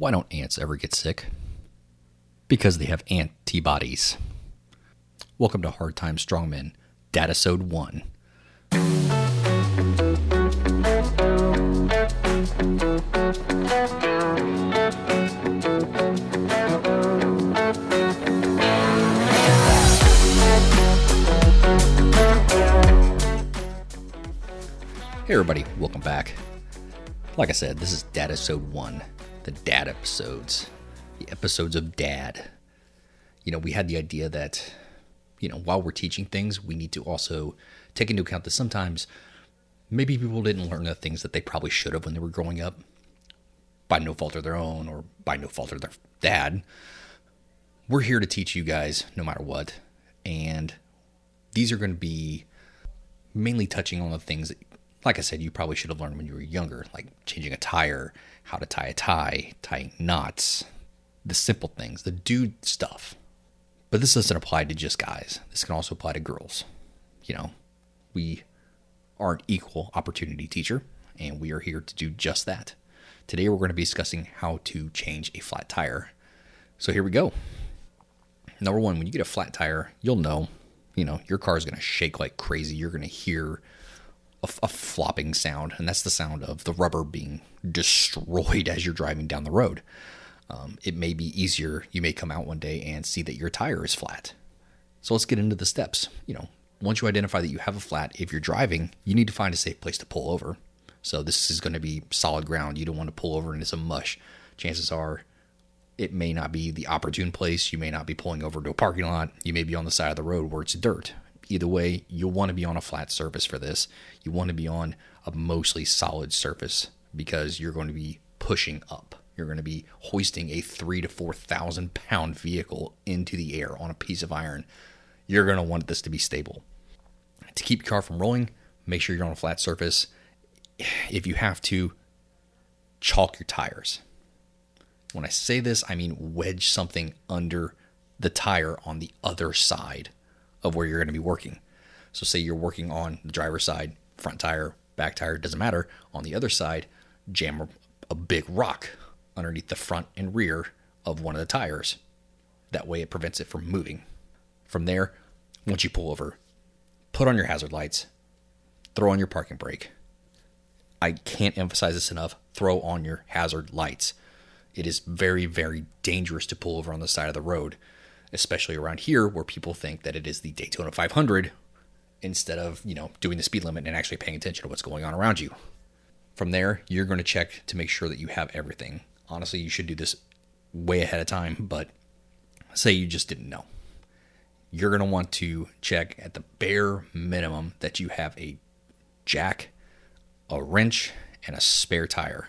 Why don't ants ever get sick? Because they have antibodies. Welcome to Hard Time Strongmen, Dadisode 1. Hey everybody, welcome back. Like I said, this is Dadisode 1, the dad episodes, the episodes of dad. You know, we had the idea that, you know, while we're teaching things, we need to also take into account that sometimes maybe people didn't learn the things that they probably should have when they were growing up by no fault of their own or by no fault of their dad. We're here to teach you guys no matter what. And these are going to be mainly touching on the things that like I said, you probably should have learned when you were younger, like changing a tire, how to tie a tie, tying knots, the simple things, the dude stuff. But this doesn't apply to just guys. This can also apply to girls. You know, we are an equal opportunity teacher, and we are here to do just that. Today, we're going to be discussing how to change a flat tire. So, here we go. Number one, when you get a flat tire, you'll know, you know, your car is going to shake like crazy. You're going to hear a, a, flopping sound, and that's the sound of the rubber being destroyed as you're driving down the road. Um, it may be easier. You may come out one day and see that your tire is flat. So let's get into the steps. You know, once you identify that you have a flat, if you're driving, you need to find a safe place to pull over. So this is going to be solid ground. You don't want to pull over into some mush. Chances are it may not be the opportune place. You may not be pulling over to a parking lot. You may be on the side of the road where it's dirt either way, you'll want to be on a flat surface for this. You want to be on a mostly solid surface because you're going to be pushing up. You're going to be hoisting a three to four thousand pound vehicle into the air on a piece of iron. You're going to want this to be stable. To keep your car from rolling, make sure you're on a flat surface. If you have to, chalk your tires. When I say this, I mean wedge something under the tire on the other side of where you're going to be working. So, say you're working on the driver's side, front tire, back tire, doesn't matter. On the other side, jam a big rock underneath the front and rear of one of the tires. That way, it prevents it from moving. From there, once you pull over, put on your hazard lights, throw on your parking brake. I can't emphasize this enough. Throw on your hazard lights. It is very, very dangerous to pull over on the side of the road especially around here where people think that it is the Daytona 500 instead of, you know, doing the speed limit and actually paying attention to what's going on around you. From there, you're going to check to make sure that you have everything. Honestly, you should do this way ahead of time, but say you just didn't know. You're going to want to check at the bare minimum that you have a jack, a wrench, and a spare tire.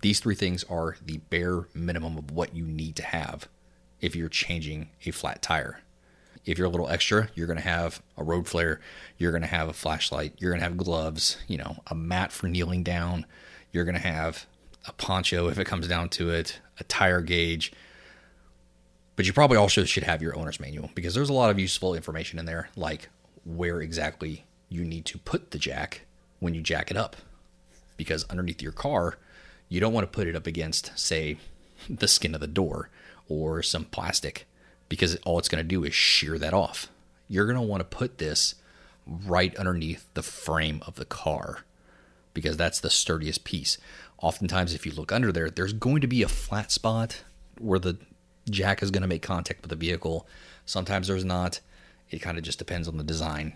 These three things are the bare minimum of what you need to have if you're changing a flat tire. If you're a little extra, you're going to have a road flare, you're going to have a flashlight, you're going to have gloves, you know, a mat for kneeling down, you're going to have a poncho if it comes down to it, a tire gauge. But you probably also should have your owner's manual because there's a lot of useful information in there, like where exactly you need to put the jack when you jack it up. Because underneath your car, you don't want to put it up against, say, the skin of the door or some plastic because all it's going to do is shear that off. You're going to want to put this right underneath the frame of the car because that's the sturdiest piece. Oftentimes, if you look under there, there's going to be a flat spot where the jack is going to make contact with the vehicle. Sometimes there's not. It kind of just depends on the design.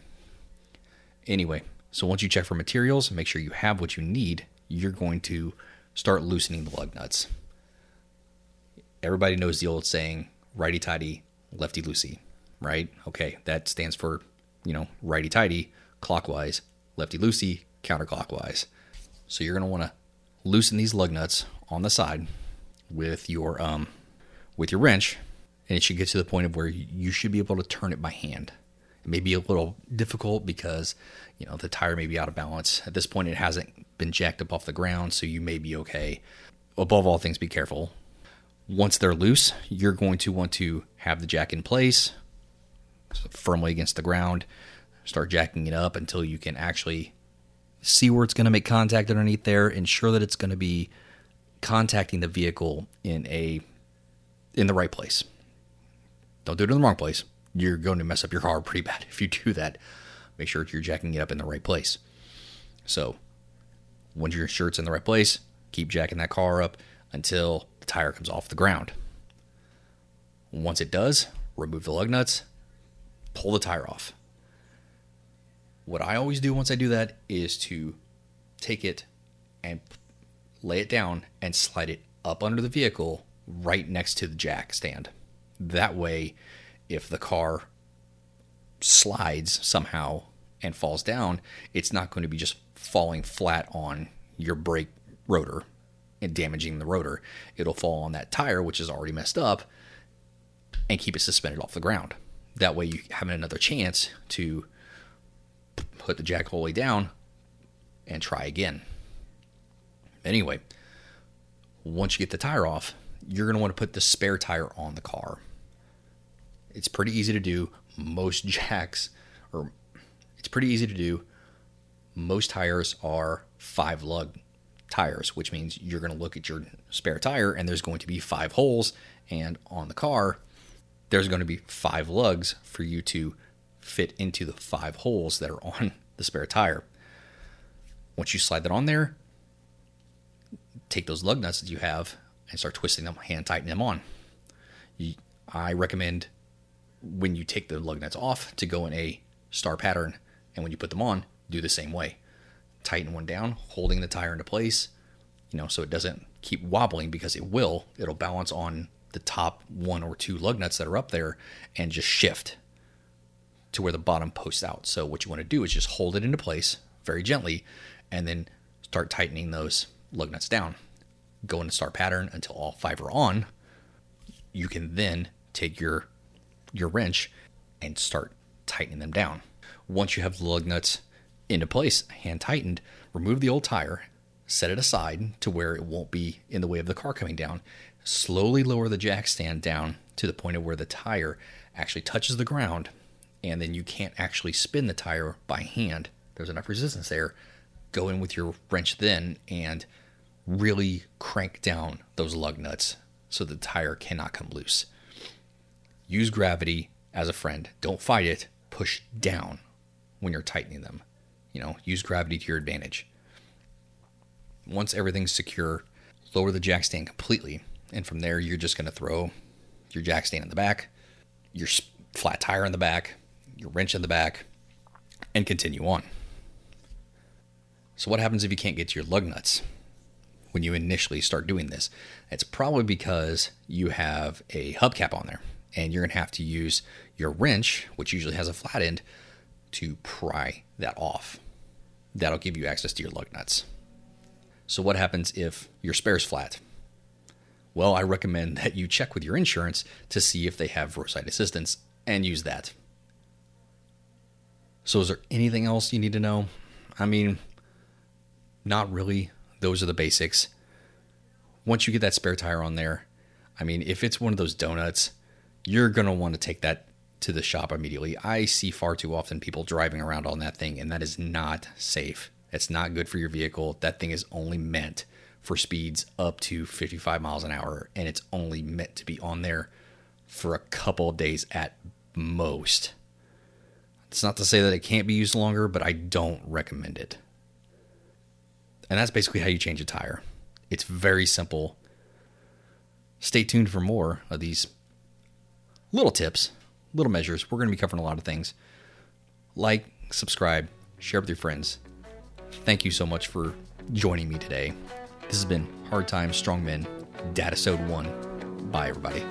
Anyway, so once you check for materials, and make sure you have what you need, you're going to start loosening the lug nuts everybody knows the old saying, righty tighty, lefty loosey, right? Okay, that stands for, you know, righty tighty, clockwise, lefty loosey, counterclockwise. So you're going to want to loosen these lug nuts on the side with your um with your wrench and it should get to the point of where you should be able to turn it by hand. It may be a little difficult because you know the tire may be out of balance. At this point it hasn't been jacked up off the ground, so you may be okay. Above all things be careful once they're loose, you're going to want to have the jack in place firmly against the ground. Start jacking it up until you can actually see where it's going to make contact underneath there. Ensure that it's going to be contacting the vehicle in a in the right place. Don't do it in the wrong place. You're going to mess up your car pretty bad if you do that. Make sure you're jacking it up in the right place. So, once your shirt's in the right place, keep jacking that car up until tire comes off the ground. Once it does, remove the lug nuts, pull the tire off. What I always do once I do that is to take it and lay it down and slide it up under the vehicle right next to the jack stand. That way, if the car slides somehow and falls down, it's not going to be just falling flat on your brake rotor and damaging the rotor. It'll fall on that tire, which is already messed up, and keep it suspended off the ground. That way, you have another chance to put the jack way down and try again. Anyway, once you get the tire off, you're going to want to put the spare tire on the car. It's pretty easy to do. Most jacks, or it's pretty easy to do. Most tires are five lug tires, which means you're going to look at your spare tire and there's going to be five holes. And on the car, there's going to be five lugs for you to fit into the five holes that are on the spare tire. Once you slide that on there, take those lug nuts that you have and start twisting them, hand tightening them on. You, I recommend when you take the lug nuts off to go in a star pattern, and when you put them on, do the same way. Tighten one down, holding the tire into place, you know, so it doesn't keep wobbling because it will. It'll balance on the top one or two lug nuts that are up there and just shift to where the bottom posts out. So what you want to do is just hold it into place very gently and then start tightening those lug nuts down. Go into start pattern until all five are on. You can then take your your wrench and start tightening them down. Once you have the lug nuts into place, hand tightened, remove the old tire, set it aside to where it won't be in the way of the car coming down. Slowly lower the jack stand down to the point of where the tire actually touches the ground, and then you can't actually spin the tire by hand. There's enough resistance there. Go in with your wrench then and really crank down those lug nuts so the tire cannot come loose. Use gravity as a friend. Don't fight it. Push down when you're tightening them. You know, use gravity to your advantage. Once everything's secure, lower the jack stand completely. And from there, you're just going to throw your jack stand in the back, your flat tire in the back, your wrench in the back, and continue on. So, what happens if you can't get to your lug nuts when you initially start doing this? It's probably because you have a hubcap on there and you're going to have to use your wrench, which usually has a flat end, to pry that off. That'll give you access to your lug nuts. So, what happens if your spare's flat? Well, I recommend that you check with your insurance to see if they have roadside assistance and use that. So, is there anything else you need to know? I mean, not really. Those are the basics. Once you get that spare tire on there, I mean, if it's one of those donuts, you're going to want to take that to the shop immediately. I see far too often people driving around on that thing, and that is not safe. It's not good for your vehicle. That thing is only meant for speeds up to 55 miles an hour, and it's only meant to be on there for a couple days at most. It's not to say that it can't be used longer, but I don't recommend it. And that's basically how you change a tire. It's very simple. Stay tuned for more of these little tips, little measures. We're going to be covering a lot of things. Like, subscribe, share with your friends. Thank you so much for joining me today. This has been Hard Times, Strong Men, Dadisode 1. Bye, everybody.